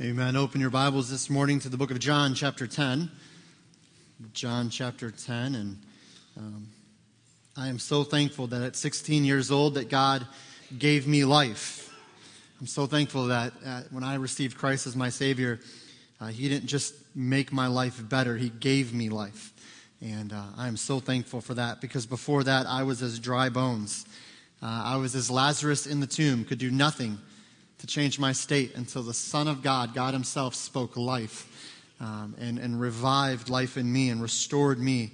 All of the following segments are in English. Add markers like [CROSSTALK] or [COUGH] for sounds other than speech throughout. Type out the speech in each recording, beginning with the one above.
Amen. Open your Bibles this morning to the book of John, chapter 10. John, chapter 10. And um, I am so thankful that at 16 years old that God gave me life. I'm so thankful that uh, when I received Christ as my Savior, uh, He didn't just make my life better, He gave me life. And uh, I am so thankful for that because before that, I was as dry bones. Uh, I was as Lazarus in the tomb, could do nothing to change my state until the Son of God, God Himself, spoke life um, and, and revived life in me and restored me.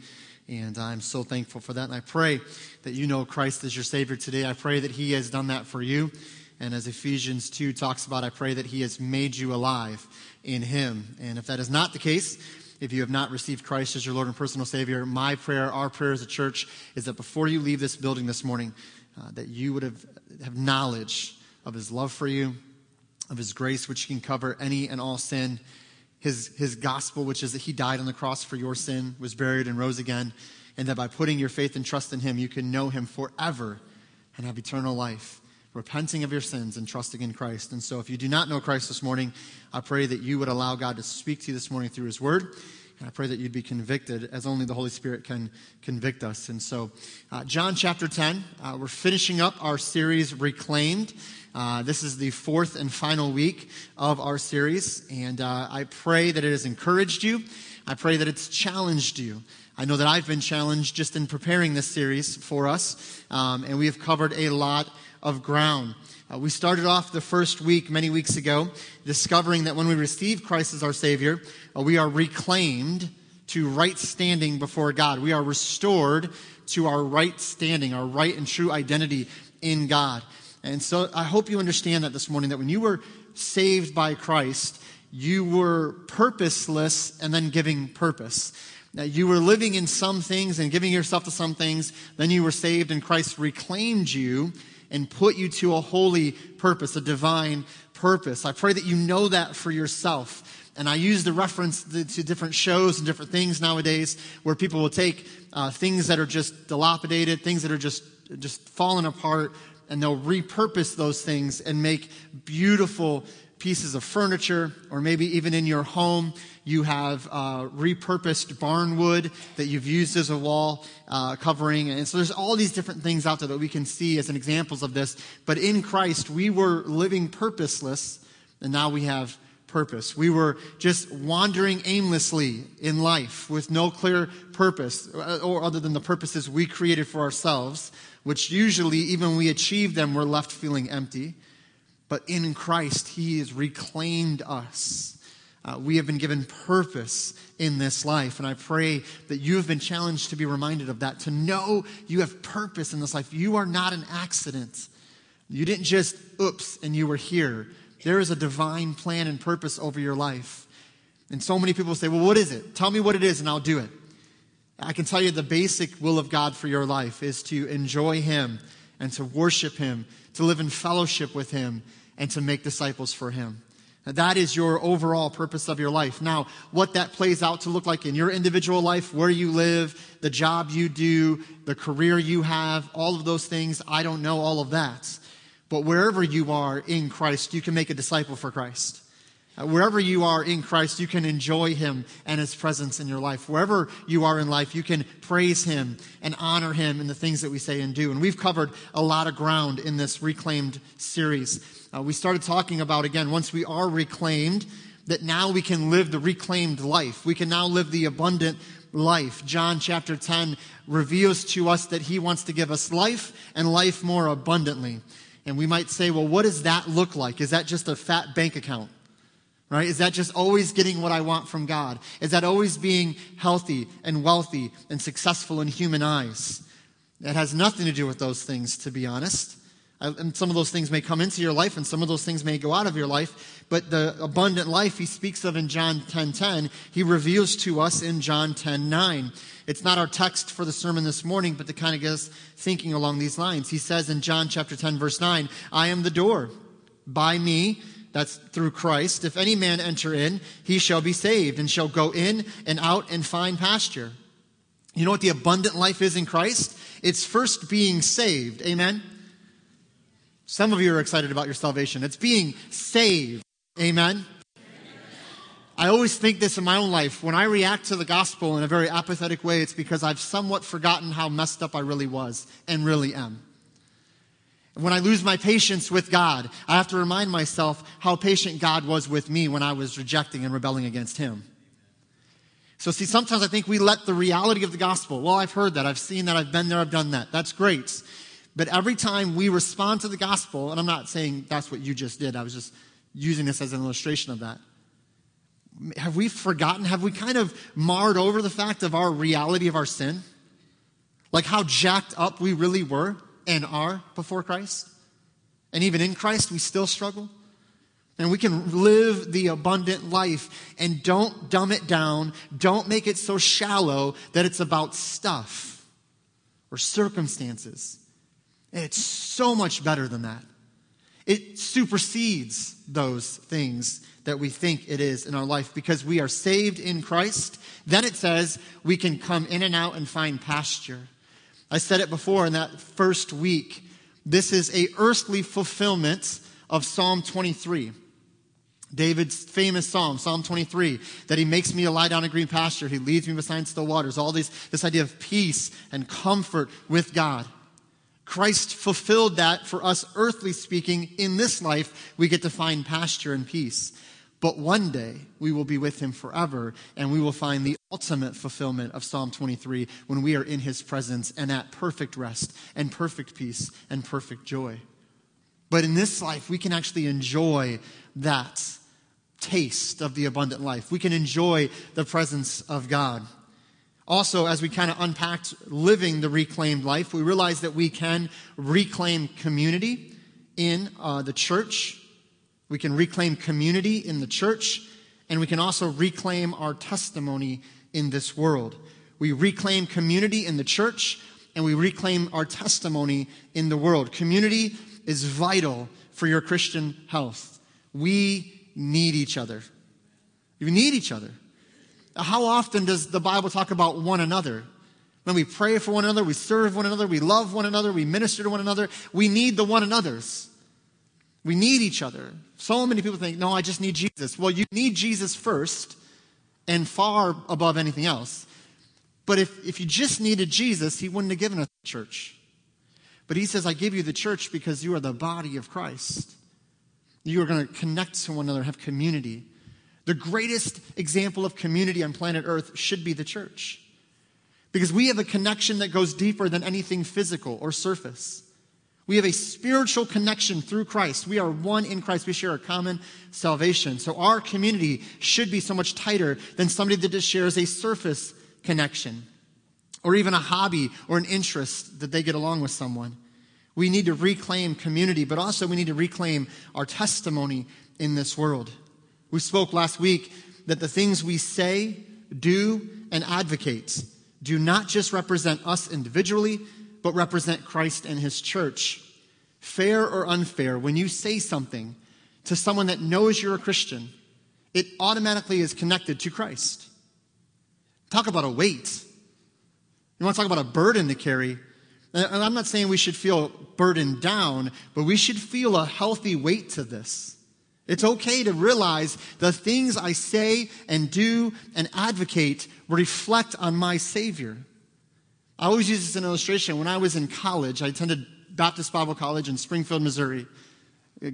And I'm so thankful for that. And I pray that you know Christ as your Savior today. I pray that He has done that for you. And as Ephesians 2 talks about, I pray that He has made you alive in Him. And if that is not the case, if you have not received Christ as your Lord and personal Savior, my prayer, our prayer as a church, is that before you leave this building this morning, uh, that you would have, have knowledge of his love for you, of his grace, which can cover any and all sin, his, his gospel, which is that he died on the cross for your sin, was buried and rose again, and that by putting your faith and trust in him, you can know him forever and have eternal life, repenting of your sins and trusting in Christ. And so, if you do not know Christ this morning, I pray that you would allow God to speak to you this morning through his word. And I pray that you'd be convicted as only the Holy Spirit can convict us. And so, uh, John chapter 10, uh, we're finishing up our series, Reclaimed. Uh, this is the fourth and final week of our series, and uh, I pray that it has encouraged you. I pray that it's challenged you. I know that I've been challenged just in preparing this series for us, um, and we have covered a lot of ground. Uh, we started off the first week many weeks ago discovering that when we receive Christ as our Savior, uh, we are reclaimed to right standing before God. We are restored to our right standing, our right and true identity in God. And so I hope you understand that this morning that when you were saved by Christ, you were purposeless and then giving purpose. That you were living in some things and giving yourself to some things, then you were saved and Christ reclaimed you and put you to a holy purpose, a divine purpose. I pray that you know that for yourself. And I use the reference to different shows and different things nowadays where people will take uh, things that are just dilapidated, things that are just just fallen apart, and they'll repurpose those things and make beautiful pieces of furniture, or maybe even in your home, you have uh, repurposed barn wood that you've used as a wall uh, covering. And so there's all these different things out there that we can see as examples of this. But in Christ, we were living purposeless, and now we have purpose. We were just wandering aimlessly in life with no clear purpose, uh, or other than the purposes we created for ourselves which usually, even when we achieve them, we're left feeling empty. But in Christ, He has reclaimed us. Uh, we have been given purpose in this life. And I pray that you have been challenged to be reminded of that, to know you have purpose in this life. You are not an accident. You didn't just, oops, and you were here. There is a divine plan and purpose over your life. And so many people say, well, what is it? Tell me what it is, and I'll do it. I can tell you the basic will of God for your life is to enjoy Him and to worship Him, to live in fellowship with Him, and to make disciples for Him. That is your overall purpose of your life. Now, what that plays out to look like in your individual life, where you live, the job you do, the career you have, all of those things, I don't know all of that. But wherever you are in Christ, you can make a disciple for Christ. Uh, wherever you are in Christ, you can enjoy Him and His presence in your life. Wherever you are in life, you can praise Him and honor Him in the things that we say and do. And we've covered a lot of ground in this reclaimed series. Uh, we started talking about, again, once we are reclaimed, that now we can live the reclaimed life. We can now live the abundant life. John chapter 10 reveals to us that He wants to give us life and life more abundantly. And we might say, well, what does that look like? Is that just a fat bank account? Right? Is that just always getting what I want from God? Is that always being healthy and wealthy and successful in human eyes? It has nothing to do with those things, to be honest. And some of those things may come into your life and some of those things may go out of your life. But the abundant life he speaks of in John 10:10, 10, he reveals to us in John 10:9. It's not our text for the sermon this morning, but to kind of get us thinking along these lines. He says in John chapter 10 verse 9, I am the door. By me that's through Christ. If any man enter in, he shall be saved and shall go in and out and find pasture. You know what the abundant life is in Christ? It's first being saved. Amen? Some of you are excited about your salvation. It's being saved. Amen? I always think this in my own life. When I react to the gospel in a very apathetic way, it's because I've somewhat forgotten how messed up I really was and really am. When I lose my patience with God, I have to remind myself how patient God was with me when I was rejecting and rebelling against Him. So, see, sometimes I think we let the reality of the gospel, well, I've heard that, I've seen that, I've been there, I've done that. That's great. But every time we respond to the gospel, and I'm not saying that's what you just did, I was just using this as an illustration of that. Have we forgotten? Have we kind of marred over the fact of our reality of our sin? Like how jacked up we really were? And are before Christ. And even in Christ, we still struggle. And we can live the abundant life and don't dumb it down. Don't make it so shallow that it's about stuff or circumstances. It's so much better than that. It supersedes those things that we think it is in our life because we are saved in Christ. Then it says we can come in and out and find pasture. I said it before in that first week. This is a earthly fulfillment of Psalm 23. David's famous psalm, Psalm 23, that he makes me to lie down in green pasture. He leads me beside still waters. All these, this idea of peace and comfort with God. Christ fulfilled that for us, earthly speaking. In this life, we get to find pasture and peace. But one day, we will be with him forever, and we will find the ultimate fulfillment of Psalm 23 when we are in his presence and at perfect rest and perfect peace and perfect joy. But in this life, we can actually enjoy that taste of the abundant life. We can enjoy the presence of God. Also, as we kind of unpacked living the reclaimed life, we realize that we can reclaim community in uh, the church. We can reclaim community in the church, and we can also reclaim our testimony in this world. We reclaim community in the church and we reclaim our testimony in the world. Community is vital for your Christian health. We need each other. We need each other. How often does the Bible talk about one another? When we pray for one another, we serve one another, we love one another, we minister to one another. We need the one another's. We need each other. So many people think, no, I just need Jesus. Well, you need Jesus first and far above anything else. But if, if you just needed Jesus, he wouldn't have given us the church. But he says, I give you the church because you are the body of Christ. You are going to connect to one another, have community. The greatest example of community on planet Earth should be the church. Because we have a connection that goes deeper than anything physical or surface. We have a spiritual connection through Christ. We are one in Christ. We share a common salvation. So our community should be so much tighter than somebody that just shares a surface connection or even a hobby or an interest that they get along with someone. We need to reclaim community, but also we need to reclaim our testimony in this world. We spoke last week that the things we say, do, and advocate do not just represent us individually, but represent Christ and his church. Fair or unfair, when you say something to someone that knows you're a Christian, it automatically is connected to Christ. Talk about a weight. You want to talk about a burden to carry? And I'm not saying we should feel burdened down, but we should feel a healthy weight to this. It's okay to realize the things I say and do and advocate reflect on my Savior. I always use this as an illustration. When I was in college, I attended Baptist Bible College in Springfield, Missouri.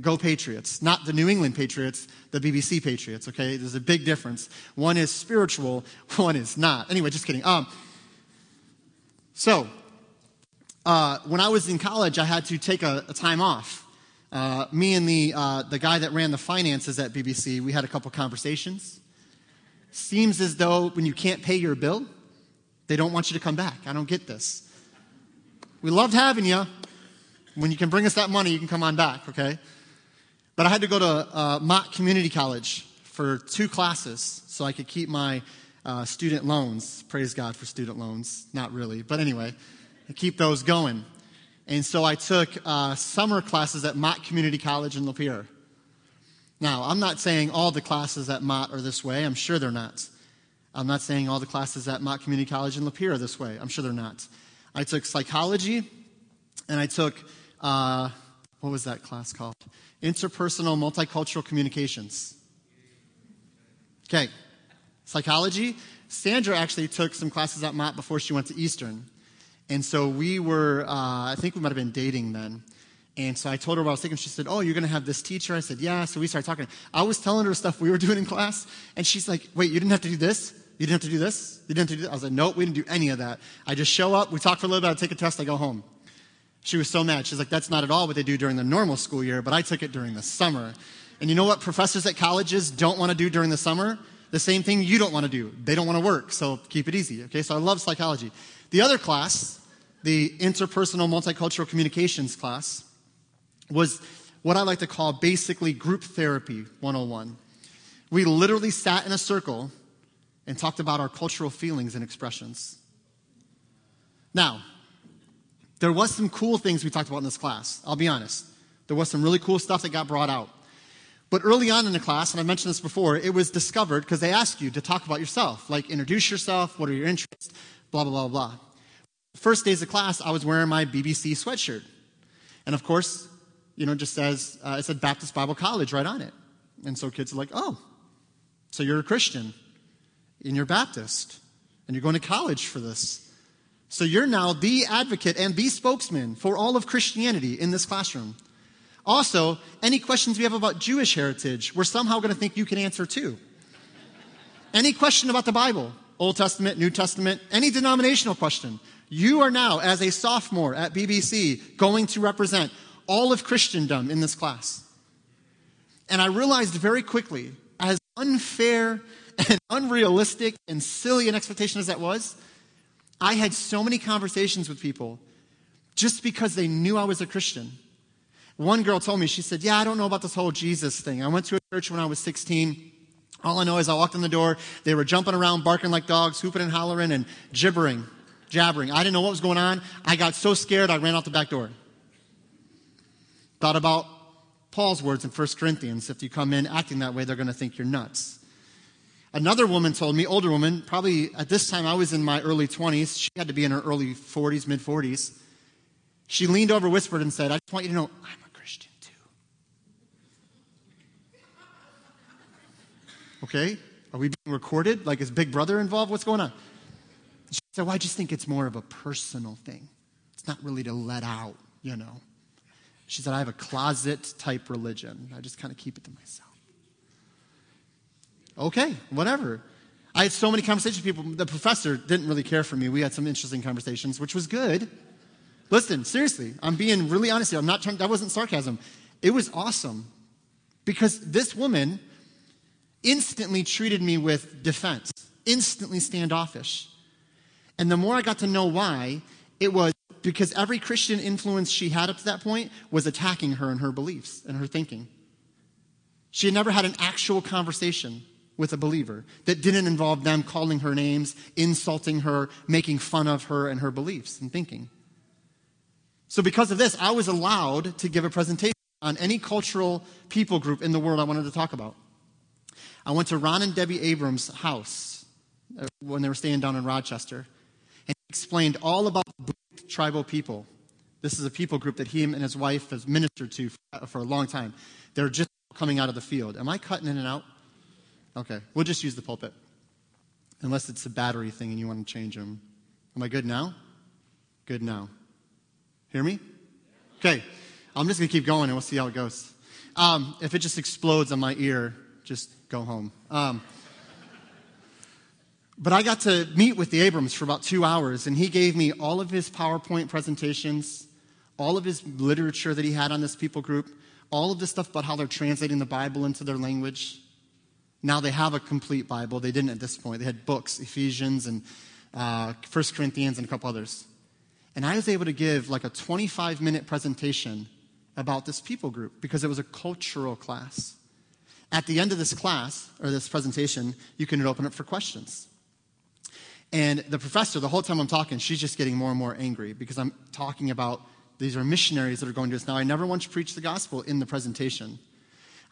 Go Patriots. Not the New England Patriots, the BBC Patriots, okay? There's a big difference. One is spiritual, [LAUGHS] one is not. Anyway, just kidding. Um, so, uh, when I was in college, I had to take a, a time off. Uh, me and the, uh, the guy that ran the finances at BBC, we had a couple conversations. Seems as though when you can't pay your bill, they don't want you to come back. I don't get this. We loved having you. When you can bring us that money, you can come on back, okay? But I had to go to uh, Mott Community College for two classes so I could keep my uh, student loans. Praise God for student loans. Not really, but anyway, keep those going. And so I took uh, summer classes at Mott Community College in Lapeer. Now, I'm not saying all the classes at Mott are this way. I'm sure they're not. I'm not saying all the classes at Mott Community College in Lapeer are this way. I'm sure they're not. I took psychology, and I took, uh, what was that class called? Interpersonal Multicultural Communications. Okay, psychology. Sandra actually took some classes at Mott before she went to Eastern. And so we were, uh, I think we might have been dating then. And so I told her what I was thinking. She said, Oh, you're going to have this teacher? I said, Yeah. So we started talking. I was telling her stuff we were doing in class. And she's like, Wait, you didn't have to do this? You didn't have to do this? You didn't have to do this? I was like, Nope, we didn't do any of that. I just show up, we talk for a little bit, I take a test, I go home. She was so mad. She's like, That's not at all what they do during the normal school year, but I took it during the summer. And you know what professors at colleges don't want to do during the summer? The same thing you don't want to do. They don't want to work, so keep it easy. Okay, so I love psychology. The other class, the interpersonal multicultural communications class, was what I like to call basically group therapy 101. We literally sat in a circle and talked about our cultural feelings and expressions. Now, there was some cool things we talked about in this class. I'll be honest. There was some really cool stuff that got brought out. But early on in the class, and I mentioned this before, it was discovered because they ask you to talk about yourself, like introduce yourself, what are your interests, blah, blah, blah, blah. First days of class, I was wearing my BBC sweatshirt. And of course, you know, just says, uh, it said Baptist Bible College right on it. And so kids are like, oh, so you're a Christian and you're Baptist and you're going to college for this. So you're now the advocate and the spokesman for all of Christianity in this classroom. Also, any questions we have about Jewish heritage, we're somehow going to think you can answer too. Any question about the Bible, Old Testament, New Testament, any denominational question, you are now, as a sophomore at BBC, going to represent all of Christendom in this class. And I realized very quickly, as unfair and unrealistic and silly an expectation as that was, I had so many conversations with people just because they knew I was a Christian. One girl told me, she said, Yeah, I don't know about this whole Jesus thing. I went to a church when I was 16. All I know is I walked in the door, they were jumping around, barking like dogs, hooping and hollering, and gibbering, jabbering. I didn't know what was going on. I got so scared, I ran out the back door. Thought about Paul's words in 1 Corinthians if you come in acting that way, they're going to think you're nuts. Another woman told me, older woman, probably at this time I was in my early 20s. She had to be in her early 40s, mid 40s. She leaned over, whispered, and said, I just want you to know I'm a Christian too. Okay? Are we being recorded? Like, is Big Brother involved? What's going on? She said, Well, I just think it's more of a personal thing. It's not really to let out, you know. She said, I have a closet type religion. I just kind of keep it to myself. Okay, whatever. I had so many conversations with people. The professor didn't really care for me. We had some interesting conversations, which was good. Listen, seriously, I'm being really honest here. I'm not trying, that wasn't sarcasm. It was awesome. Because this woman instantly treated me with defense, instantly standoffish. And the more I got to know why, it was because every Christian influence she had up to that point was attacking her and her beliefs and her thinking. She had never had an actual conversation with a believer that didn't involve them calling her names, insulting her, making fun of her and her beliefs and thinking. So, because of this, I was allowed to give a presentation on any cultural people group in the world I wanted to talk about. I went to Ron and Debbie Abrams' house uh, when they were staying down in Rochester, and explained all about the tribal people. This is a people group that he and his wife has ministered to for a long time. They're just coming out of the field. Am I cutting in and out? Okay, we'll just use the pulpit. Unless it's a battery thing and you want to change them. Am I good now? Good now. Hear me? Okay, I'm just going to keep going and we'll see how it goes. Um, if it just explodes on my ear, just go home. Um, but I got to meet with the Abrams for about two hours, and he gave me all of his PowerPoint presentations, all of his literature that he had on this people group, all of this stuff about how they're translating the Bible into their language. Now they have a complete Bible. They didn't at this point. They had books, Ephesians and uh, 1 Corinthians and a couple others. And I was able to give like a 25 minute presentation about this people group because it was a cultural class. At the end of this class, or this presentation, you can open up for questions. And the professor, the whole time I'm talking, she's just getting more and more angry because I'm talking about these are missionaries that are going to us. Now, I never want to preach the gospel in the presentation.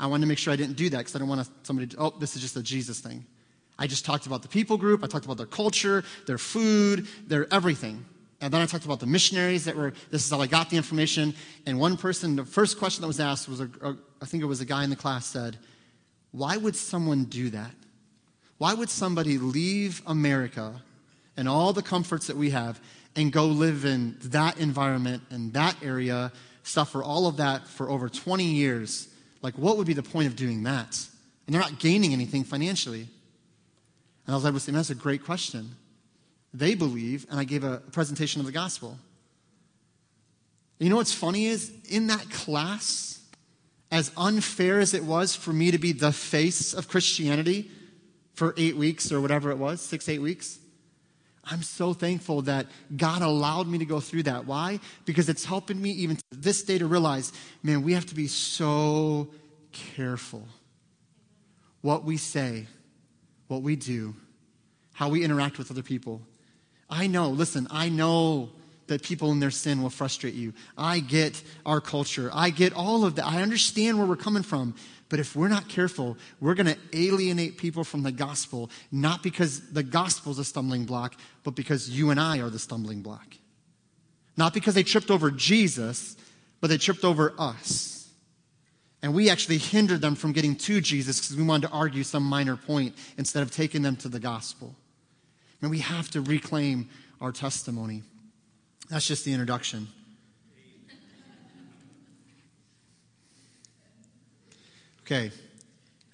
I wanted to make sure I didn't do that because I don't want somebody to, oh, this is just a Jesus thing. I just talked about the people group. I talked about their culture, their food, their everything. And then I talked about the missionaries that were, this is how I got the information. And one person, the first question that was asked was, a, a, I think it was a guy in the class said, why would someone do that? Why would somebody leave America and all the comforts that we have and go live in that environment and that area, suffer all of that for over 20 years? Like, what would be the point of doing that? And they're not gaining anything financially. And I was able to that's a great question. They believe, and I gave a presentation of the gospel. You know what's funny is in that class, as unfair as it was for me to be the face of Christianity for eight weeks or whatever it was, six, eight weeks, I'm so thankful that God allowed me to go through that. Why? Because it's helping me even to this day to realize, man, we have to be so careful what we say, what we do, how we interact with other people. I know, listen, I know that people in their sin will frustrate you. I get our culture. I get all of that. I understand where we're coming from. But if we're not careful, we're going to alienate people from the gospel, not because the gospel is a stumbling block, but because you and I are the stumbling block. Not because they tripped over Jesus, but they tripped over us. And we actually hindered them from getting to Jesus because we wanted to argue some minor point instead of taking them to the gospel. And we have to reclaim our testimony. That's just the introduction. Okay,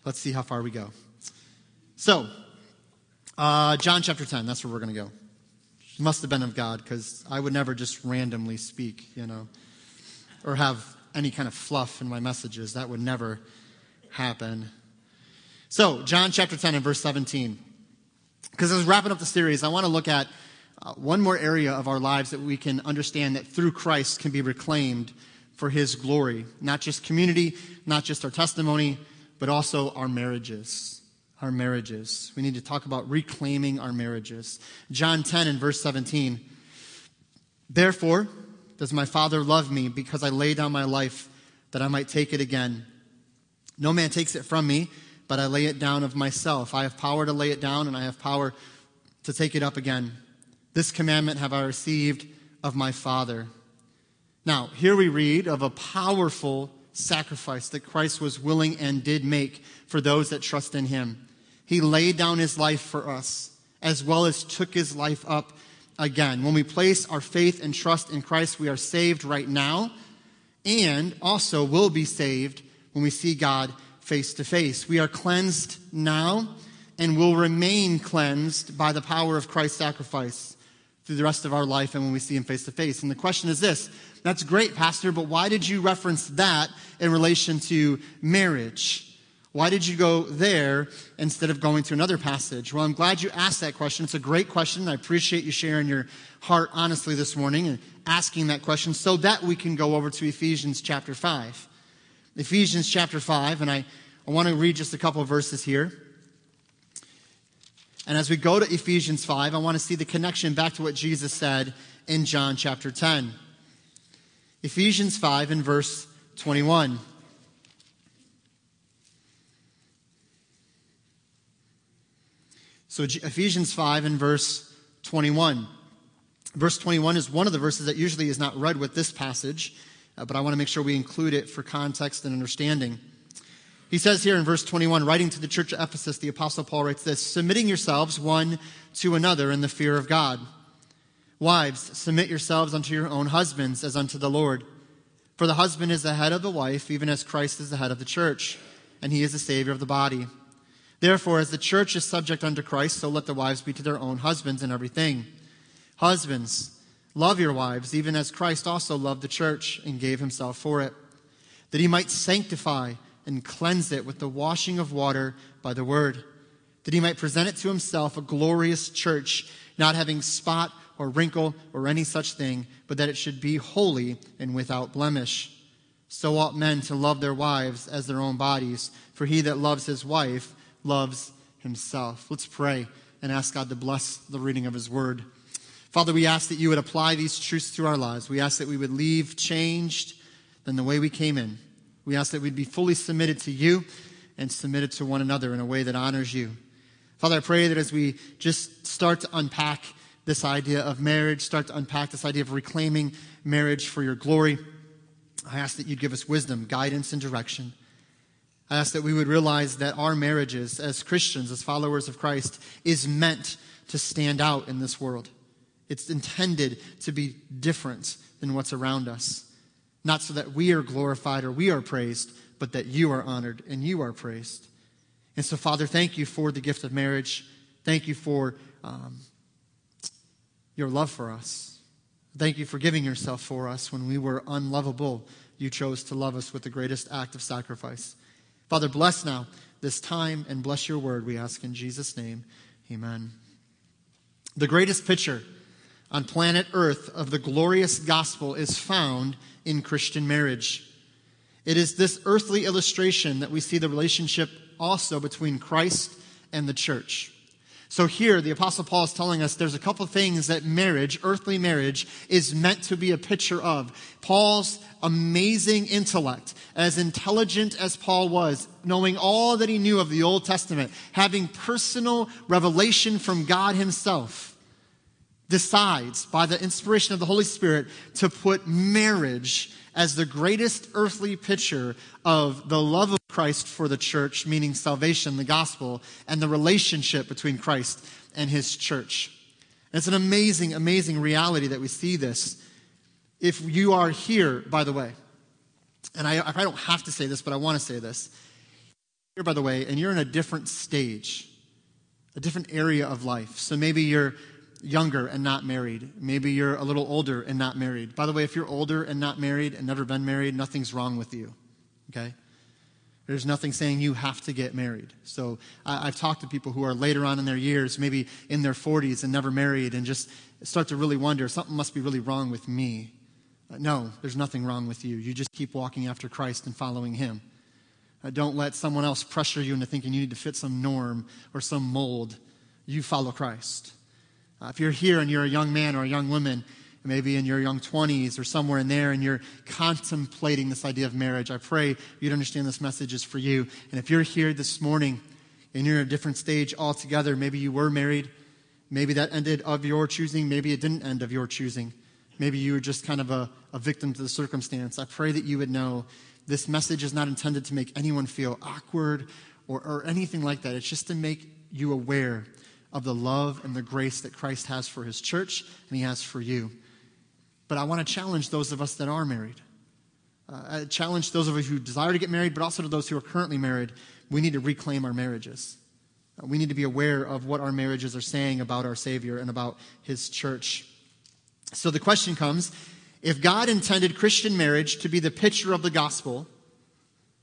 let's see how far we go. So, uh, John chapter 10, that's where we're going to go. Must have been of God because I would never just randomly speak, you know, or have any kind of fluff in my messages. That would never happen. So, John chapter 10 and verse 17. Because as wrapping up the series, I want to look at uh, one more area of our lives that we can understand that through Christ can be reclaimed for his glory. Not just community, not just our testimony, but also our marriages. Our marriages. We need to talk about reclaiming our marriages. John 10 and verse 17. Therefore, does my Father love me because I lay down my life that I might take it again? No man takes it from me, but I lay it down of myself. I have power to lay it down, and I have power to take it up again. This commandment have I received of my Father. Now, here we read of a powerful sacrifice that Christ was willing and did make for those that trust in him. He laid down his life for us, as well as took his life up again. When we place our faith and trust in Christ, we are saved right now and also will be saved when we see God face to face. We are cleansed now and will remain cleansed by the power of Christ's sacrifice through the rest of our life and when we see him face to face. And the question is this that's great, Pastor, but why did you reference that in relation to marriage? Why did you go there instead of going to another passage? Well, I'm glad you asked that question. It's a great question. I appreciate you sharing your heart honestly this morning and asking that question so that we can go over to Ephesians chapter 5. Ephesians chapter 5, and I, I want to read just a couple of verses here. And as we go to Ephesians 5, I want to see the connection back to what Jesus said in John chapter 10. Ephesians 5 and verse 21. So Ephesians 5 and verse 21. Verse 21 is one of the verses that usually is not read with this passage, uh, but I want to make sure we include it for context and understanding. He says here in verse 21, writing to the church of Ephesus, the Apostle Paul writes this Submitting yourselves one to another in the fear of God. Wives, submit yourselves unto your own husbands as unto the Lord. For the husband is the head of the wife, even as Christ is the head of the church, and he is the Savior of the body. Therefore, as the church is subject unto Christ, so let the wives be to their own husbands in everything. Husbands, love your wives, even as Christ also loved the church and gave himself for it, that he might sanctify and cleanse it with the washing of water by the word, that he might present it to himself a glorious church, not having spot or wrinkle or any such thing, but that it should be holy and without blemish. So ought men to love their wives as their own bodies, for he that loves his wife loves himself. Let's pray and ask God to bless the reading of his word. Father, we ask that you would apply these truths to our lives. We ask that we would leave changed than the way we came in. We ask that we'd be fully submitted to you and submitted to one another in a way that honors you. Father, I pray that as we just start to unpack this idea of marriage, start to unpack this idea of reclaiming marriage for your glory, I ask that you'd give us wisdom, guidance, and direction. I ask that we would realize that our marriages as Christians, as followers of Christ, is meant to stand out in this world. It's intended to be different than what's around us. Not so that we are glorified or we are praised, but that you are honored and you are praised. And so, Father, thank you for the gift of marriage. Thank you for um, your love for us. Thank you for giving yourself for us when we were unlovable. You chose to love us with the greatest act of sacrifice. Father, bless now this time and bless your word, we ask in Jesus' name. Amen. The greatest picture on planet Earth of the glorious gospel is found in Christian marriage. It is this earthly illustration that we see the relationship also between Christ and the church. So here, the Apostle Paul is telling us there's a couple things that marriage, earthly marriage, is meant to be a picture of. Paul's amazing intellect, as intelligent as Paul was, knowing all that he knew of the Old Testament, having personal revelation from God himself, decides by the inspiration of the Holy Spirit to put marriage as the greatest earthly picture of the love of Christ for the church, meaning salvation, the gospel, and the relationship between Christ and his church. It's an amazing, amazing reality that we see this. If you are here, by the way, and I, I don't have to say this, but I want to say this. Here, by the way, and you're in a different stage, a different area of life. So maybe you're younger and not married. Maybe you're a little older and not married. By the way, if you're older and not married and never been married, nothing's wrong with you. Okay? There's nothing saying you have to get married. So I, have talked to people who are later on in their years, maybe in their 40s and never married, and just start to really wonder something must be really wrong with me. Uh, no, there's nothing wrong with you. You just keep walking after Christ and following Him. Uh, don't let someone else pressure you into thinking you need to fit some norm or some mold. You follow Christ. Uh, if you're here and you're a young man or a young woman, maybe in your young 20s or somewhere in there, and you're contemplating this idea of marriage, I pray you'd understand this message is for you. And if you're here this morning and you're in a different stage altogether, maybe you were married, maybe that ended of your choosing, maybe it didn't end of your choosing. Maybe you were just kind of a, a victim to the circumstance. I pray that you would know this message is not intended to make anyone feel awkward or, or anything like that. It's just to make you aware of the love and the grace that Christ has for his church and he has for you. But I want to challenge those of us that are married. Uh, I challenge those of us who desire to get married, but also to those who are currently married. We need to reclaim our marriages. Uh, we need to be aware of what our marriages are saying about our Savior and about his church. So the question comes if God intended Christian marriage to be the picture of the gospel,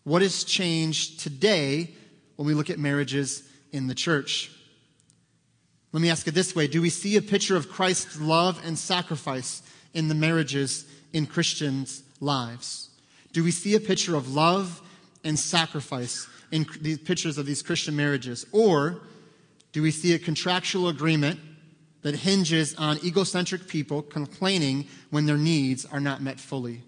what has changed today when we look at marriages in the church? Let me ask it this way Do we see a picture of Christ's love and sacrifice in the marriages in Christians' lives? Do we see a picture of love and sacrifice in these pictures of these Christian marriages? Or do we see a contractual agreement that hinges on egocentric people complaining when their needs are not met fully?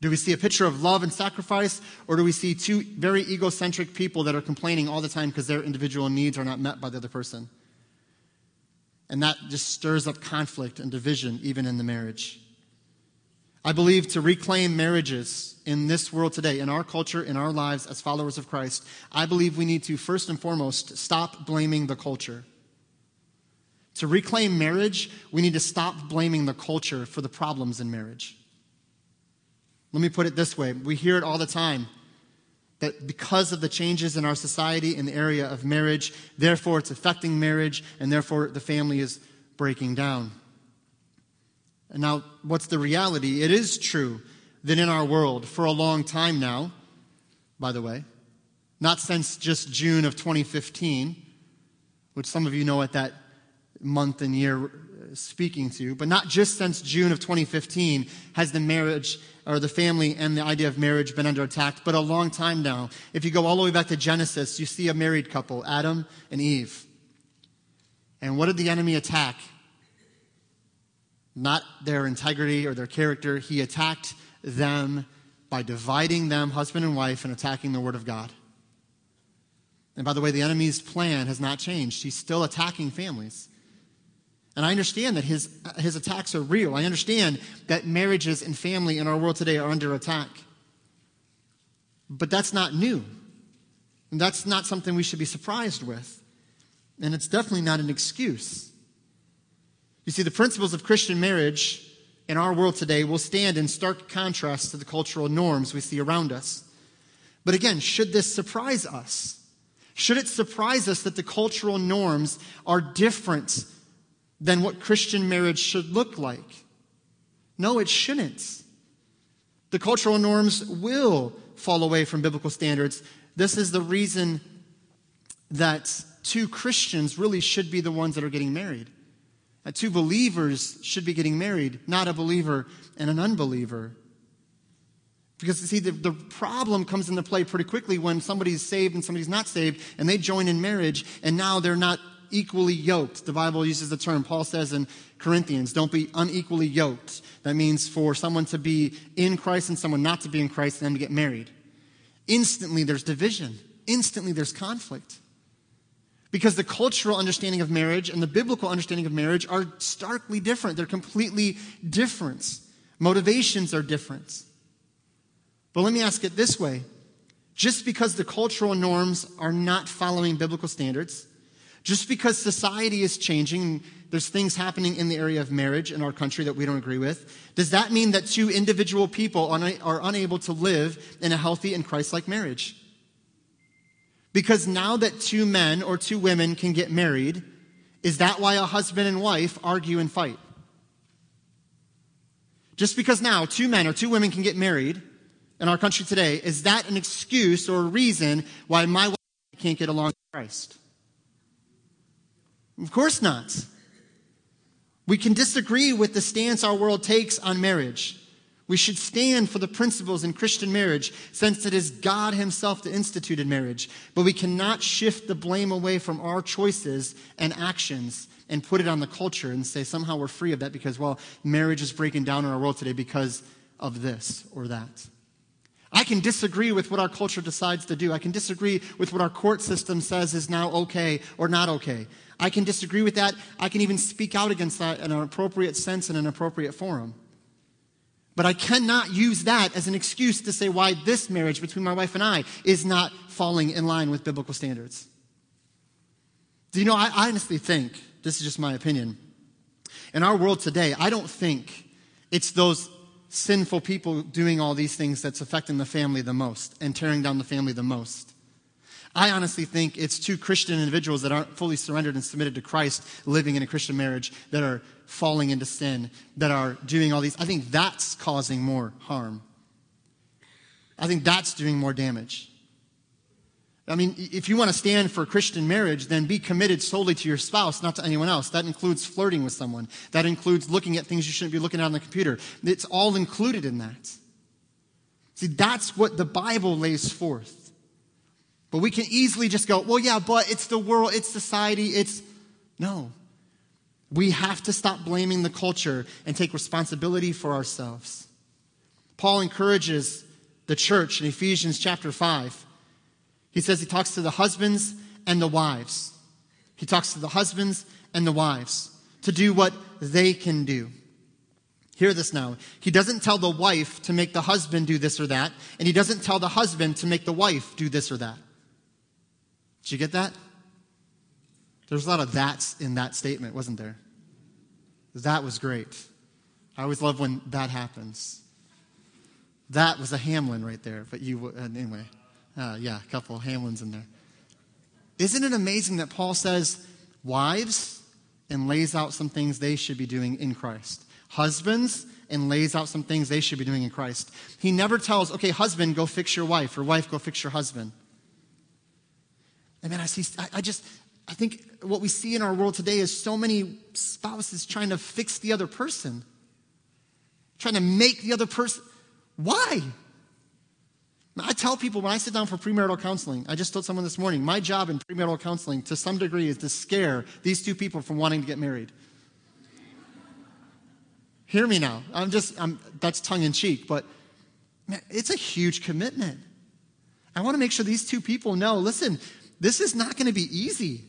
Do we see a picture of love and sacrifice, or do we see two very egocentric people that are complaining all the time because their individual needs are not met by the other person? And that just stirs up conflict and division, even in the marriage. I believe to reclaim marriages in this world today, in our culture, in our lives as followers of Christ, I believe we need to first and foremost stop blaming the culture. To reclaim marriage, we need to stop blaming the culture for the problems in marriage. Let me put it this way we hear it all the time that because of the changes in our society in the area of marriage, therefore it's affecting marriage, and therefore the family is breaking down. And now, what's the reality? It is true that in our world, for a long time now, by the way, not since just June of 2015, which some of you know at that month and year speaking to, but not just since June of 2015 has the marriage or the family and the idea of marriage been under attack, but a long time now. If you go all the way back to Genesis, you see a married couple, Adam and Eve. And what did the enemy attack? Not their integrity or their character. He attacked them by dividing them, husband and wife, and attacking the Word of God. And by the way, the enemy's plan has not changed. He's still attacking families. And I understand that his, his attacks are real. I understand that marriages and family in our world today are under attack. But that's not new. And that's not something we should be surprised with. And it's definitely not an excuse. You see, the principles of Christian marriage in our world today will stand in stark contrast to the cultural norms we see around us. But again, should this surprise us? Should it surprise us that the cultural norms are different than what Christian marriage should look like? No, it shouldn't. The cultural norms will fall away from biblical standards. This is the reason that two Christians really should be the ones that are getting married. That two believers should be getting married, not a believer and an unbeliever. Because, see, the, the problem comes into play pretty quickly when somebody's saved and somebody's not saved, and they join in marriage, and now they're not equally yoked. The Bible uses the term, Paul says in Corinthians, don't be unequally yoked. That means for someone to be in Christ and someone not to be in Christ and then to get married. Instantly there's division, instantly there's conflict. Because the cultural understanding of marriage and the biblical understanding of marriage are starkly different. They're completely different. Motivations are different. But let me ask it this way just because the cultural norms are not following biblical standards, just because society is changing, there's things happening in the area of marriage in our country that we don't agree with, does that mean that two individual people are unable to live in a healthy and Christ like marriage? Because now that two men or two women can get married, is that why a husband and wife argue and fight? Just because now two men or two women can get married in our country today, is that an excuse or a reason why my wife can't get along with Christ? Of course not. We can disagree with the stance our world takes on marriage. We should stand for the principles in Christian marriage since it is God Himself that instituted marriage. But we cannot shift the blame away from our choices and actions and put it on the culture and say somehow we're free of that because, well, marriage is breaking down in our world today because of this or that. I can disagree with what our culture decides to do. I can disagree with what our court system says is now okay or not okay. I can disagree with that. I can even speak out against that in an appropriate sense in an appropriate forum. But I cannot use that as an excuse to say why this marriage between my wife and I is not falling in line with biblical standards. Do you know, I honestly think, this is just my opinion, in our world today, I don't think it's those sinful people doing all these things that's affecting the family the most and tearing down the family the most. I honestly think it's two Christian individuals that aren't fully surrendered and submitted to Christ living in a Christian marriage that are falling into sin, that are doing all these. I think that's causing more harm. I think that's doing more damage. I mean, if you want to stand for Christian marriage, then be committed solely to your spouse, not to anyone else. That includes flirting with someone. That includes looking at things you shouldn't be looking at on the computer. It's all included in that. See, that's what the Bible lays forth. But we can easily just go, well, yeah, but it's the world, it's society, it's. No. We have to stop blaming the culture and take responsibility for ourselves. Paul encourages the church in Ephesians chapter 5. He says he talks to the husbands and the wives. He talks to the husbands and the wives to do what they can do. Hear this now. He doesn't tell the wife to make the husband do this or that, and he doesn't tell the husband to make the wife do this or that. Did you get that? There's a lot of that's in that statement, wasn't there? That was great. I always love when that happens. That was a Hamlin right there, but you, anyway. Uh, yeah, a couple Hamlins in there. Isn't it amazing that Paul says, wives, and lays out some things they should be doing in Christ? Husbands, and lays out some things they should be doing in Christ. He never tells, okay, husband, go fix your wife, or wife, go fix your husband. And man, I see, I, I just, I think what we see in our world today is so many spouses trying to fix the other person, trying to make the other person. Why? I tell people when I sit down for premarital counseling, I just told someone this morning, my job in premarital counseling to some degree is to scare these two people from wanting to get married. Hear me now. I'm just, I'm, that's tongue in cheek, but man, it's a huge commitment. I want to make sure these two people know listen, this is not going to be easy.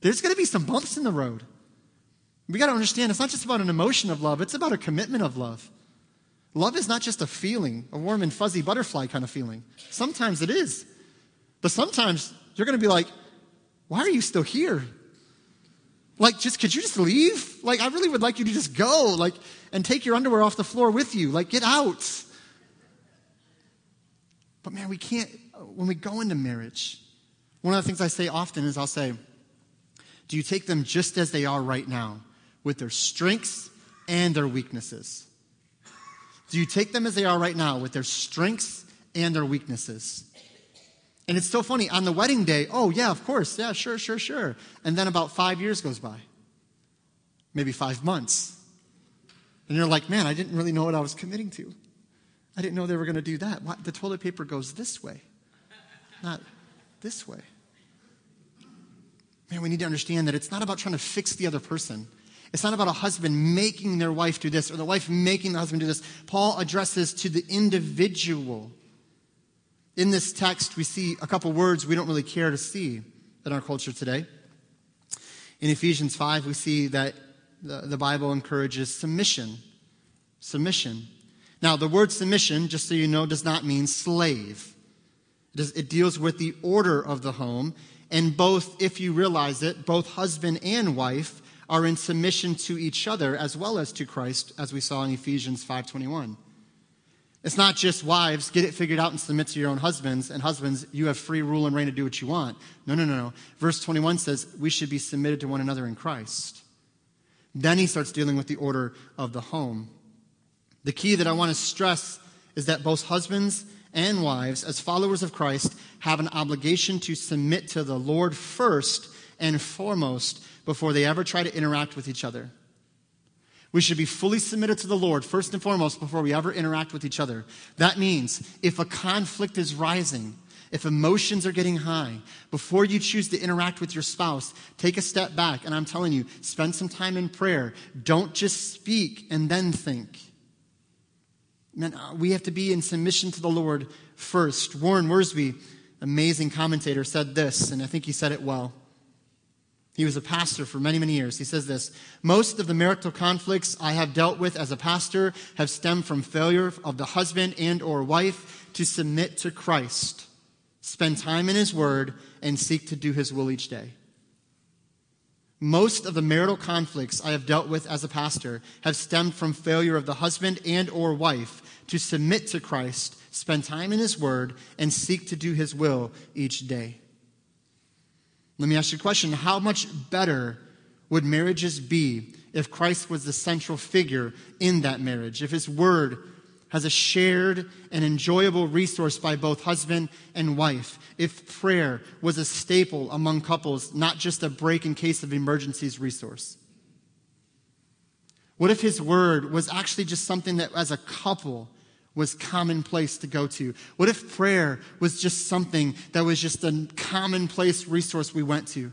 There's going to be some bumps in the road. We got to understand it's not just about an emotion of love, it's about a commitment of love. Love is not just a feeling, a warm and fuzzy butterfly kind of feeling. Sometimes it is. But sometimes you're going to be like, why are you still here? Like, just could you just leave? Like, I really would like you to just go, like, and take your underwear off the floor with you. Like, get out. But man, we can't, when we go into marriage, one of the things I say often is I'll say, Do you take them just as they are right now, with their strengths and their weaknesses? Do you take them as they are right now, with their strengths and their weaknesses? And it's so funny. On the wedding day, oh, yeah, of course. Yeah, sure, sure, sure. And then about five years goes by, maybe five months. And you're like, man, I didn't really know what I was committing to. I didn't know they were going to do that. Why? The toilet paper goes this way, not this way. Man, we need to understand that it's not about trying to fix the other person. It's not about a husband making their wife do this or the wife making the husband do this. Paul addresses to the individual. In this text, we see a couple words we don't really care to see in our culture today. In Ephesians 5, we see that the, the Bible encourages submission. Submission. Now, the word submission, just so you know, does not mean slave. It, does, it deals with the order of the home. And both, if you realize it, both husband and wife are in submission to each other as well as to Christ, as we saw in Ephesians 5.21. It's not just wives, get it figured out and submit to your own husbands, and husbands, you have free rule and reign to do what you want. No, no, no, no. Verse 21 says we should be submitted to one another in Christ. Then he starts dealing with the order of the home. The key that I want to stress is that both husbands and wives, as followers of Christ, have an obligation to submit to the Lord first and foremost before they ever try to interact with each other. We should be fully submitted to the Lord first and foremost before we ever interact with each other. That means if a conflict is rising, if emotions are getting high, before you choose to interact with your spouse, take a step back. And I'm telling you, spend some time in prayer. Don't just speak and then think. Man, uh, we have to be in submission to the Lord first. Warren Wiersbe, amazing commentator, said this, and I think he said it well. He was a pastor for many, many years. He says this Most of the marital conflicts I have dealt with as a pastor have stemmed from failure of the husband and or wife to submit to Christ, spend time in his word, and seek to do his will each day. Most of the marital conflicts I have dealt with as a pastor have stemmed from failure of the husband and or wife to submit to Christ, spend time in his word, and seek to do his will each day. Let me ask you a question. How much better would marriages be if Christ was the central figure in that marriage? If his word has a shared and enjoyable resource by both husband and wife. If prayer was a staple among couples, not just a break in case of emergencies resource. What if his word was actually just something that as a couple was commonplace to go to? What if prayer was just something that was just a commonplace resource we went to?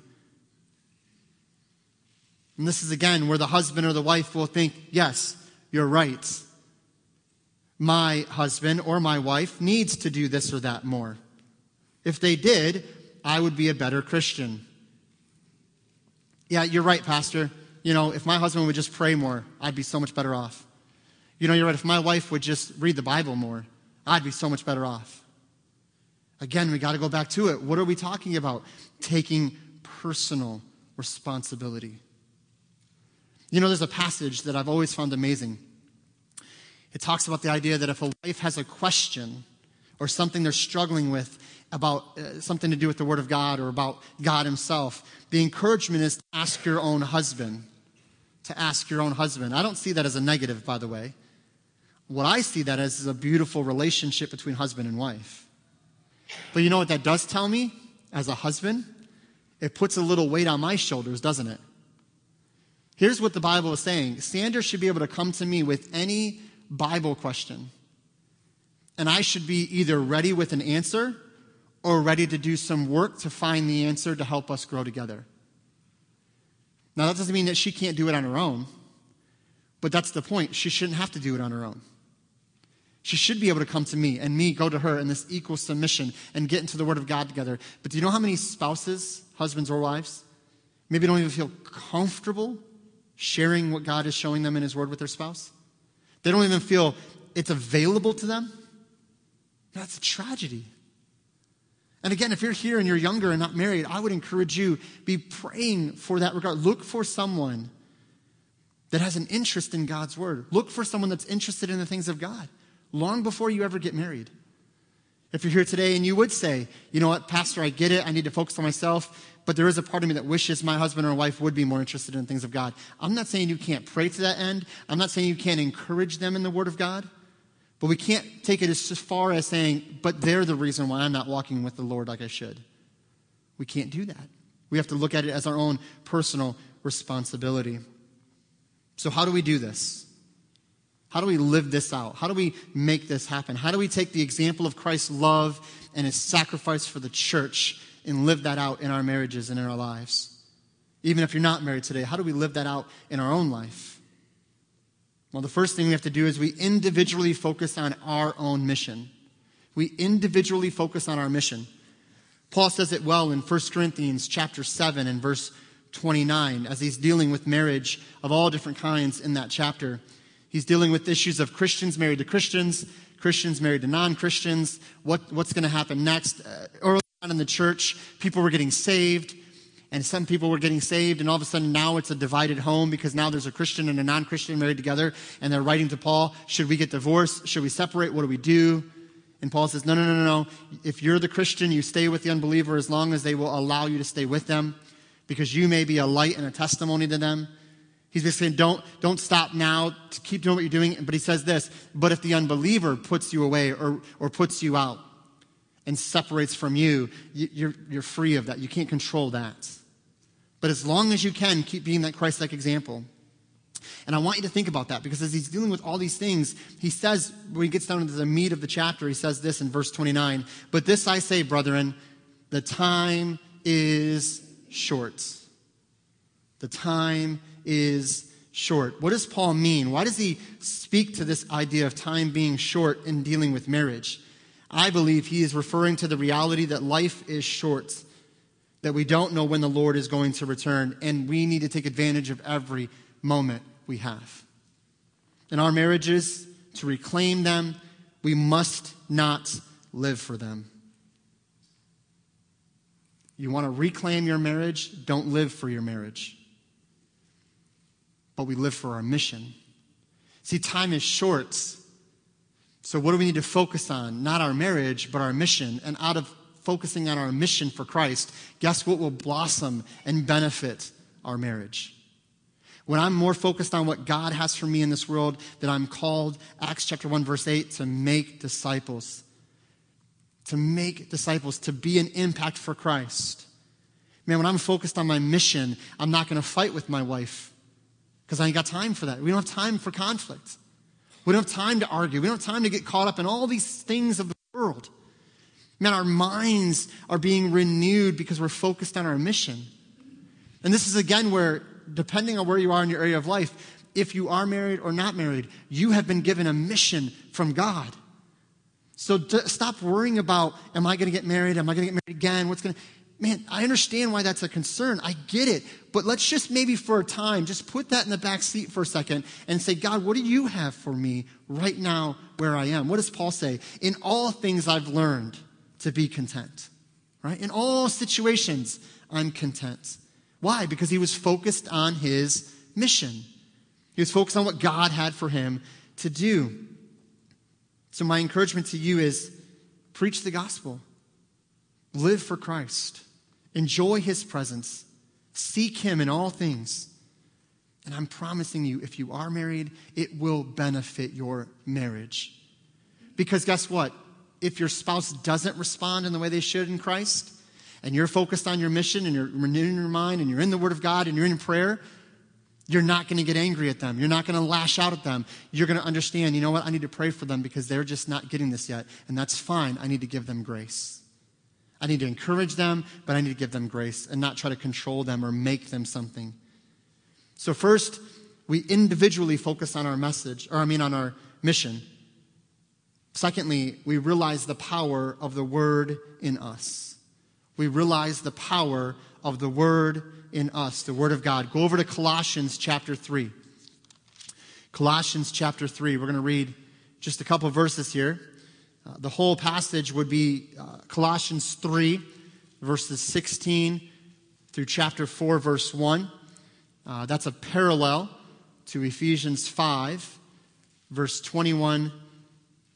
And this is again where the husband or the wife will think, yes, you're right my husband or my wife needs to do this or that more. If they did, I would be a better Christian. Yeah, you're right, Pastor. You know, if my husband would just pray more, I'd be so much better off. You know, you're right. If my wife would just read the Bible more, I'd be so much better off. Again, we got to go back to it. What are we talking about? Taking personal responsibility. You know, there's a passage that I've always found amazing. It talks about the idea that if a wife has a question or something they're struggling with about uh, something to do with the Word of God or about God Himself, the encouragement is to ask your own husband. To ask your own husband. I don't see that as a negative, by the way. What I see that as is a beautiful relationship between husband and wife. But you know what that does tell me as a husband? It puts a little weight on my shoulders, doesn't it? Here's what the Bible is saying Sandra should be able to come to me with any Bible question. And I should be either ready with an answer or ready to do some work to find the answer to help us grow together. Now, that doesn't mean that she can't do it on her own, but that's the point. She shouldn't have to do it on her own. She should be able to come to me and me go to her in this equal submission and get into the Word of God together. But do you know how many spouses, husbands or wives, maybe don't even feel comfortable sharing what God is showing them in His Word with their spouse? They don't even feel it's available to them, that's a tragedy. And again, if you're here and you're younger and not married, I would encourage you be praying for that regard. Look for someone that has an interest in God's word. Look for someone that's interested in the things of God long before you ever get married. If you're here today and you would say, you know what, Pastor, I get it. I need to focus on myself, but there is a part of me that wishes my husband or wife would be more interested in things of God. I'm not saying you can't pray to that end. I'm not saying you can't encourage them in the word of God. But we can't take it as far as saying, but they're the reason why I'm not walking with the Lord like I should. We can't do that. We have to look at it as our own personal responsibility. So, how do we do this? How do we live this out? How do we make this happen? How do we take the example of Christ's love and his sacrifice for the church and live that out in our marriages and in our lives? Even if you're not married today, how do we live that out in our own life? Well, the first thing we have to do is we individually focus on our own mission. We individually focus on our mission. Paul says it well in 1 Corinthians chapter 7 and verse 29 as he's dealing with marriage of all different kinds in that chapter. He's dealing with issues of Christians married to Christians, Christians married to non-Christians, what, what's going to happen next. Uh, early on in the church, people were getting saved and some people were getting saved, and all of a sudden now it's a divided home because now there's a Christian and a non Christian married together, and they're writing to Paul, Should we get divorced? Should we separate? What do we do? And Paul says, No, no, no, no, no. If you're the Christian, you stay with the unbeliever as long as they will allow you to stay with them because you may be a light and a testimony to them. He's basically saying, don't, don't stop now. To keep doing what you're doing. But he says this, but if the unbeliever puts you away or, or puts you out and separates from you, you're, you're free of that. You can't control that. But as long as you can, keep being that Christ like example. And I want you to think about that because as he's dealing with all these things, he says, when he gets down to the meat of the chapter, he says this in verse 29 But this I say, brethren, the time is short. The time is short. What does Paul mean? Why does he speak to this idea of time being short in dealing with marriage? I believe he is referring to the reality that life is short that we don't know when the Lord is going to return, and we need to take advantage of every moment we have. In our marriages, to reclaim them, we must not live for them. You want to reclaim your marriage? Don't live for your marriage. But we live for our mission. See, time is short. So, what do we need to focus on? Not our marriage, but our mission. And out of focusing on our mission for Christ, guess what will blossom and benefit our marriage? When I'm more focused on what God has for me in this world, that I'm called, Acts chapter 1, verse 8, to make disciples. To make disciples, to be an impact for Christ. Man, when I'm focused on my mission, I'm not going to fight with my wife because I ain't got time for that. We don't have time for conflict. We don't have time to argue. We don't have time to get caught up in all these things of the world. Man, our minds are being renewed because we're focused on our mission. And this is again where, depending on where you are in your area of life, if you are married or not married, you have been given a mission from God. So stop worrying about, am I going to get married? Am I going to get married again? What's going to, man, I understand why that's a concern. I get it. But let's just maybe for a time, just put that in the back seat for a second and say, God, what do you have for me right now where I am? What does Paul say? In all things I've learned to be content. Right? In all situations, I'm content. Why? Because he was focused on his mission. He was focused on what God had for him to do. So, my encouragement to you is preach the gospel, live for Christ, enjoy his presence, seek him in all things. And I'm promising you, if you are married, it will benefit your marriage. Because guess what? if your spouse doesn't respond in the way they should in Christ, and you're focused on your mission and you're renewing your mind and you're in the Word of God and you're in prayer, you're not going to get angry at them. You're not going to lash out at them. You're going to understand, you know what? I need to pray for them because they're just not getting this yet. And that's fine. I need to give them grace. I need to encourage them, but I need to give them grace and not try to control them or make them something. So, first, we individually focus on our message, or I mean, on our mission. Secondly, we realize the power of the Word in us. We realize the power of the Word in us, the Word of God. Go over to Colossians chapter 3. Colossians chapter 3. We're going to read just a couple verses here. Uh, the whole passage would be uh, Colossians 3, verses 16 through chapter 4, verse 1. Uh, that's a parallel to Ephesians 5, verse 21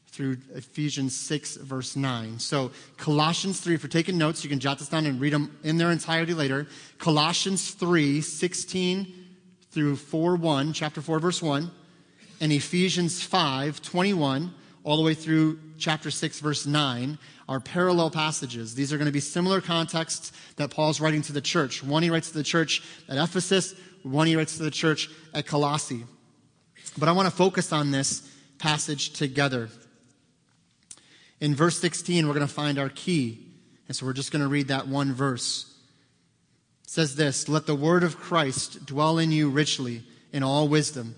through Ephesians 6, verse 9. So, Colossians 3, if you're taking notes, you can jot this down and read them in their entirety later. Colossians 3, 16 through 4, 1, chapter 4, verse 1, and Ephesians 5, 21, all the way through chapter 6, verse 9, are parallel passages. These are going to be similar contexts that Paul's writing to the church. One he writes to the church at Ephesus, one he writes to the church at Colossae. But I want to focus on this passage together. In verse 16, we're going to find our key. And so we're just going to read that one verse. It says this Let the word of Christ dwell in you richly in all wisdom,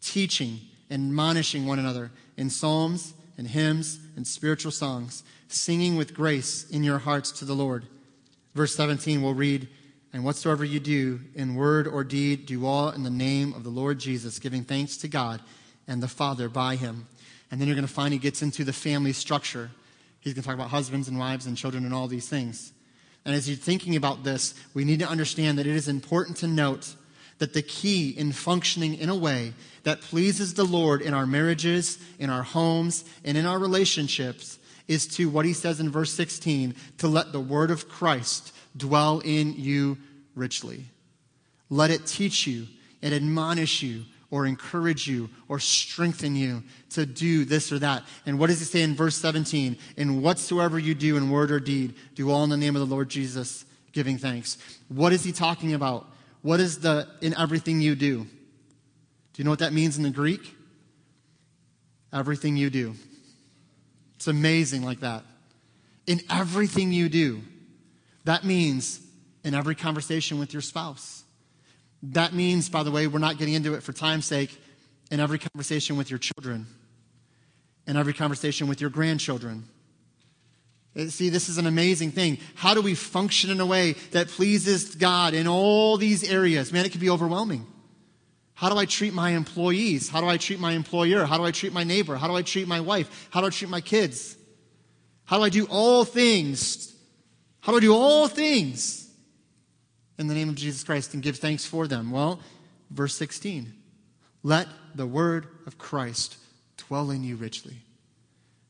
teaching and admonishing one another in psalms and hymns and spiritual songs, singing with grace in your hearts to the Lord. Verse 17, we'll read, And whatsoever you do in word or deed, do all in the name of the Lord Jesus, giving thanks to God and the Father by him. And then you're going to find he gets into the family structure. He's going to talk about husbands and wives and children and all these things. And as you're thinking about this, we need to understand that it is important to note that the key in functioning in a way that pleases the Lord in our marriages, in our homes, and in our relationships is to what he says in verse 16 to let the word of Christ dwell in you richly. Let it teach you and admonish you or encourage you or strengthen you to do this or that. And what does he say in verse 17? In whatsoever you do in word or deed, do all in the name of the Lord Jesus, giving thanks. What is he talking about? What is the in everything you do? Do you know what that means in the Greek? Everything you do. It's amazing like that. In everything you do. That means in every conversation with your spouse that means, by the way, we're not getting into it for time's sake, in every conversation with your children, in every conversation with your grandchildren. Uh, see, this is an amazing thing. How do we function in a way that pleases God in all these areas? Man, it can be overwhelming. How do I treat my employees? How do I treat my employer? How do I treat my neighbor? How do I treat my wife? How do I treat my kids? How do I do all things? How do I do all things in the name of Jesus Christ and give thanks for them? Well, verse 16 let the word of Christ dwell in you richly.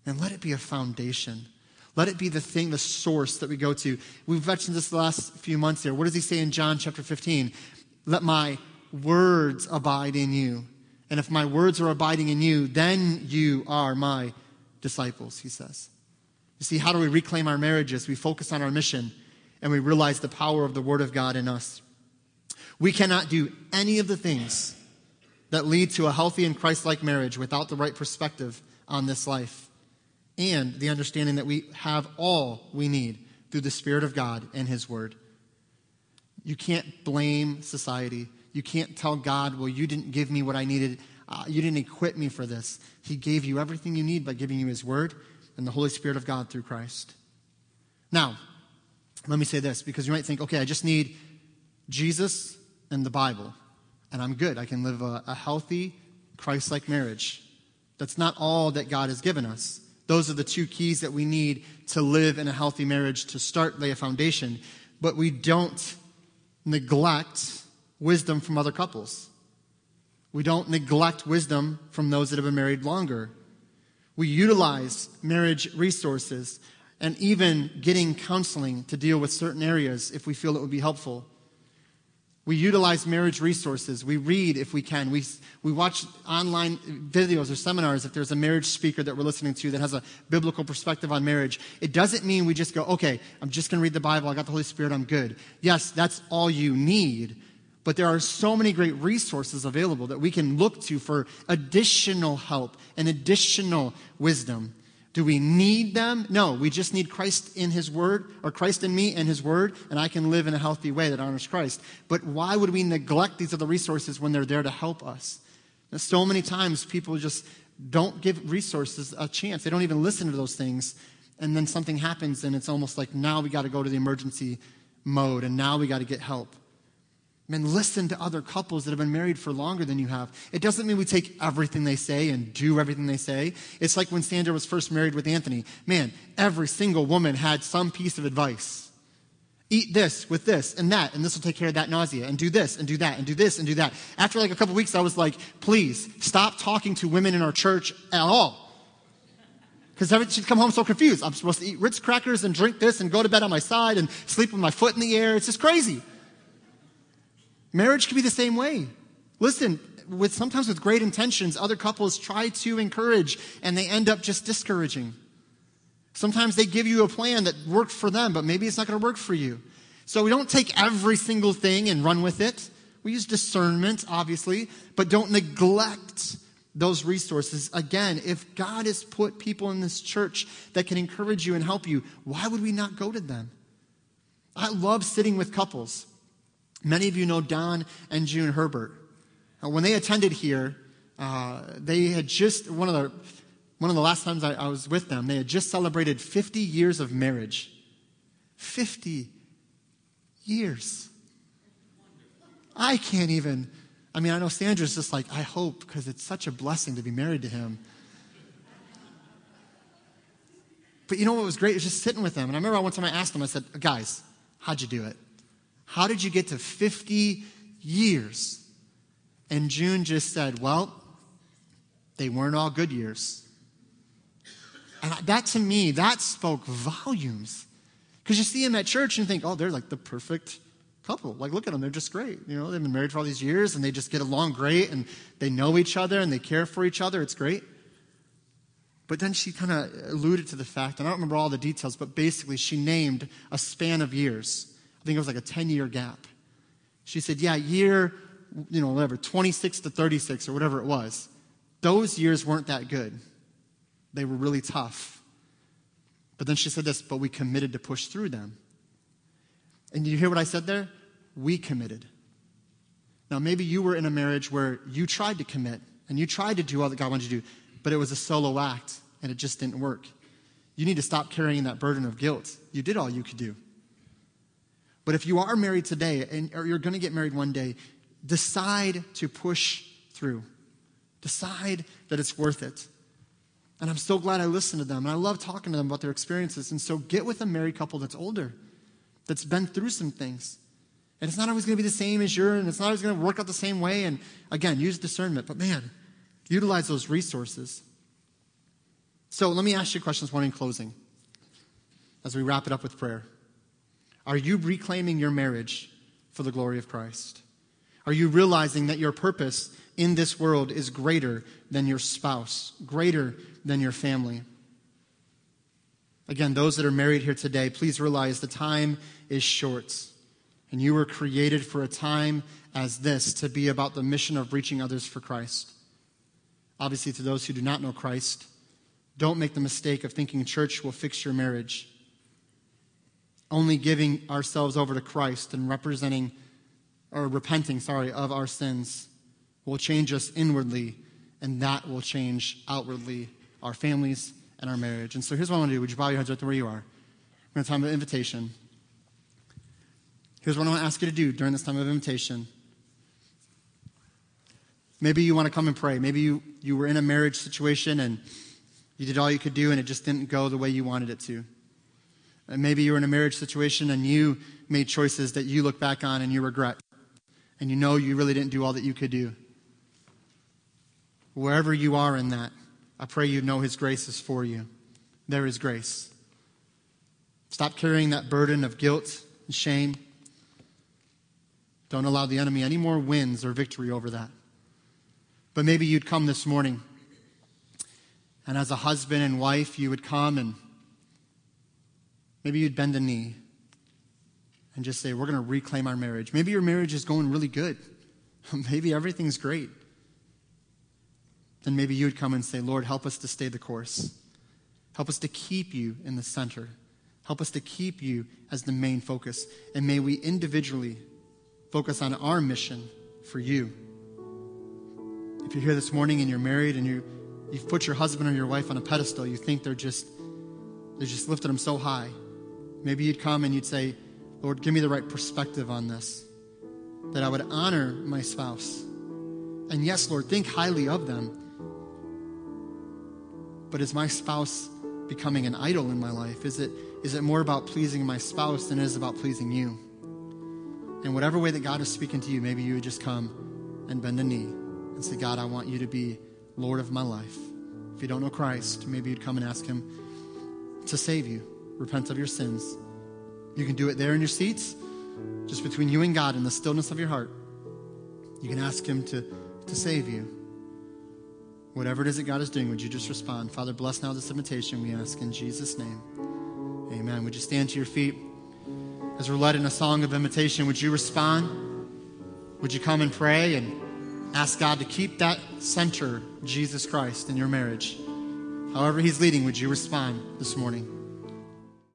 And let it be a foundation. Let it be the thing, the source that we go to. We've mentioned this the last few months here. What does he say in John chapter 15? Let my words abide in you. And if my words are abiding in you, then you are my disciples, he says. You see, how do we reclaim our marriages? We focus on our mission and we realize the power of the Word of God in us. We cannot do any of the things that lead to a healthy and Christ like marriage without the right perspective on this life and the understanding that we have all we need through the Spirit of God and His Word. You can't blame society. You can't tell God, well, you didn't give me what I needed. Uh, you didn't equip me for this. He gave you everything you need by giving you His Word and the Holy Spirit of God through Christ. Now, let me say this because you might think, okay, I just need Jesus and the Bible, and I'm good. I can live a, a healthy, Christ like marriage. That's not all that God has given us. Those are the two keys that we need to live in a healthy marriage to start, lay a foundation. But we don't neglect wisdom from other couples. We don't neglect wisdom from those that have been married longer. We utilize marriage resources and even getting counseling to deal with certain areas if we feel it would be helpful. We utilize marriage resources. We read if we can. We, we watch online videos or seminars if there's a marriage speaker that we're listening to that has a biblical perspective on marriage. It doesn't mean we just go, okay, I'm just going to read the Bible. I got the Holy Spirit. I'm good. Yes, that's all you need. But there are so many great resources available that we can look to for additional help and additional wisdom. Do we need them? No, we just need Christ in His Word, or Christ in me and His Word, and I can live in a healthy way that honors Christ. But why would we neglect these other resources when they're there to help us? Now, so many times people just don't give resources a chance. They don't even listen to those things. And then something happens, and it's almost like now we got to go to the emergency mode, and now we got to get help. Man, listen to other couples that have been married for longer than you have. It doesn't mean we take everything they say and do everything they say. It's like when Sandra was first married with Anthony. Man, every single woman had some piece of advice. Eat this with this and that, and this will take care of that nausea, and do this and do that, and do this and do that. After like a couple weeks, I was like, please stop talking to women in our church at all. Because she'd come home so confused. I'm supposed to eat Ritz crackers and drink this and go to bed on my side and sleep with my foot in the air. It's just crazy. Marriage can be the same way. Listen, with sometimes with great intentions, other couples try to encourage and they end up just discouraging. Sometimes they give you a plan that worked for them, but maybe it's not going to work for you. So we don't take every single thing and run with it. We use discernment, obviously, but don't neglect those resources. Again, if God has put people in this church that can encourage you and help you, why would we not go to them? I love sitting with couples. Many of you know Don and June Herbert. Uh, when they attended here, uh, they had just, one of the, one of the last times I, I was with them, they had just celebrated 50 years of marriage. 50 years. I can't even, I mean, I know Sandra's just like, I hope, because it's such a blessing to be married to him. But you know what was great? It was just sitting with them. And I remember one time I asked them, I said, guys, how'd you do it? How did you get to 50 years? And June just said, Well, they weren't all good years. And that to me, that spoke volumes. Because you see them at church and think, oh, they're like the perfect couple. Like, look at them, they're just great. You know, they've been married for all these years and they just get along great and they know each other and they care for each other. It's great. But then she kind of alluded to the fact, and I don't remember all the details, but basically she named a span of years I think it was like a 10 year gap. She said, Yeah, year, you know, whatever, 26 to 36 or whatever it was. Those years weren't that good. They were really tough. But then she said this, but we committed to push through them. And you hear what I said there? We committed. Now, maybe you were in a marriage where you tried to commit and you tried to do all that God wanted you to do, but it was a solo act and it just didn't work. You need to stop carrying that burden of guilt. You did all you could do. But if you are married today, and, or you're going to get married one day, decide to push through. Decide that it's worth it. And I'm so glad I listened to them. And I love talking to them about their experiences. And so get with a married couple that's older, that's been through some things. And it's not always going to be the same as yours, and it's not always going to work out the same way. And again, use discernment. But man, utilize those resources. So let me ask you questions one in closing as we wrap it up with prayer. Are you reclaiming your marriage for the glory of Christ? Are you realizing that your purpose in this world is greater than your spouse, greater than your family? Again, those that are married here today, please realize the time is short. And you were created for a time as this to be about the mission of reaching others for Christ. Obviously, to those who do not know Christ, don't make the mistake of thinking church will fix your marriage only giving ourselves over to Christ and representing or repenting, sorry, of our sins will change us inwardly, and that will change outwardly our families and our marriage. And so here's what I want to do. Would you bow your heads right there where you are? We're going to time of invitation. Here's what I want to ask you to do during this time of invitation. Maybe you want to come and pray. Maybe you, you were in a marriage situation and you did all you could do and it just didn't go the way you wanted it to. And maybe you're in a marriage situation and you made choices that you look back on and you regret. And you know you really didn't do all that you could do. Wherever you are in that, I pray you know His grace is for you. There is grace. Stop carrying that burden of guilt and shame. Don't allow the enemy any more wins or victory over that. But maybe you'd come this morning, and as a husband and wife, you would come and Maybe you'd bend a knee and just say, We're going to reclaim our marriage. Maybe your marriage is going really good. [LAUGHS] maybe everything's great. Then maybe you would come and say, Lord, help us to stay the course. Help us to keep you in the center. Help us to keep you as the main focus. And may we individually focus on our mission for you. If you're here this morning and you're married and you, you've put your husband or your wife on a pedestal, you think they're just, they just lifted them so high. Maybe you'd come and you'd say, Lord, give me the right perspective on this. that I would honor my spouse. And yes, Lord, think highly of them. But is my spouse becoming an idol in my life? Is it, is it more about pleasing my spouse than it is about pleasing you? In whatever way that God is speaking to you, maybe you would just come and bend a knee and say, God, I want you to be Lord of my life. If you don't know Christ, maybe you'd come and ask Him to save you, repent of your sins. You can do it there in your seats, just between you and God in the stillness of your heart. You can ask Him to, to save you. Whatever it is that God is doing, would you just respond? Father, bless now this invitation, we ask in Jesus' name. Amen. Would you stand to your feet? As we're led in a song of invitation, would you respond? Would you come and pray and ask God to keep that center, Jesus Christ, in your marriage? However, He's leading, would you respond this morning?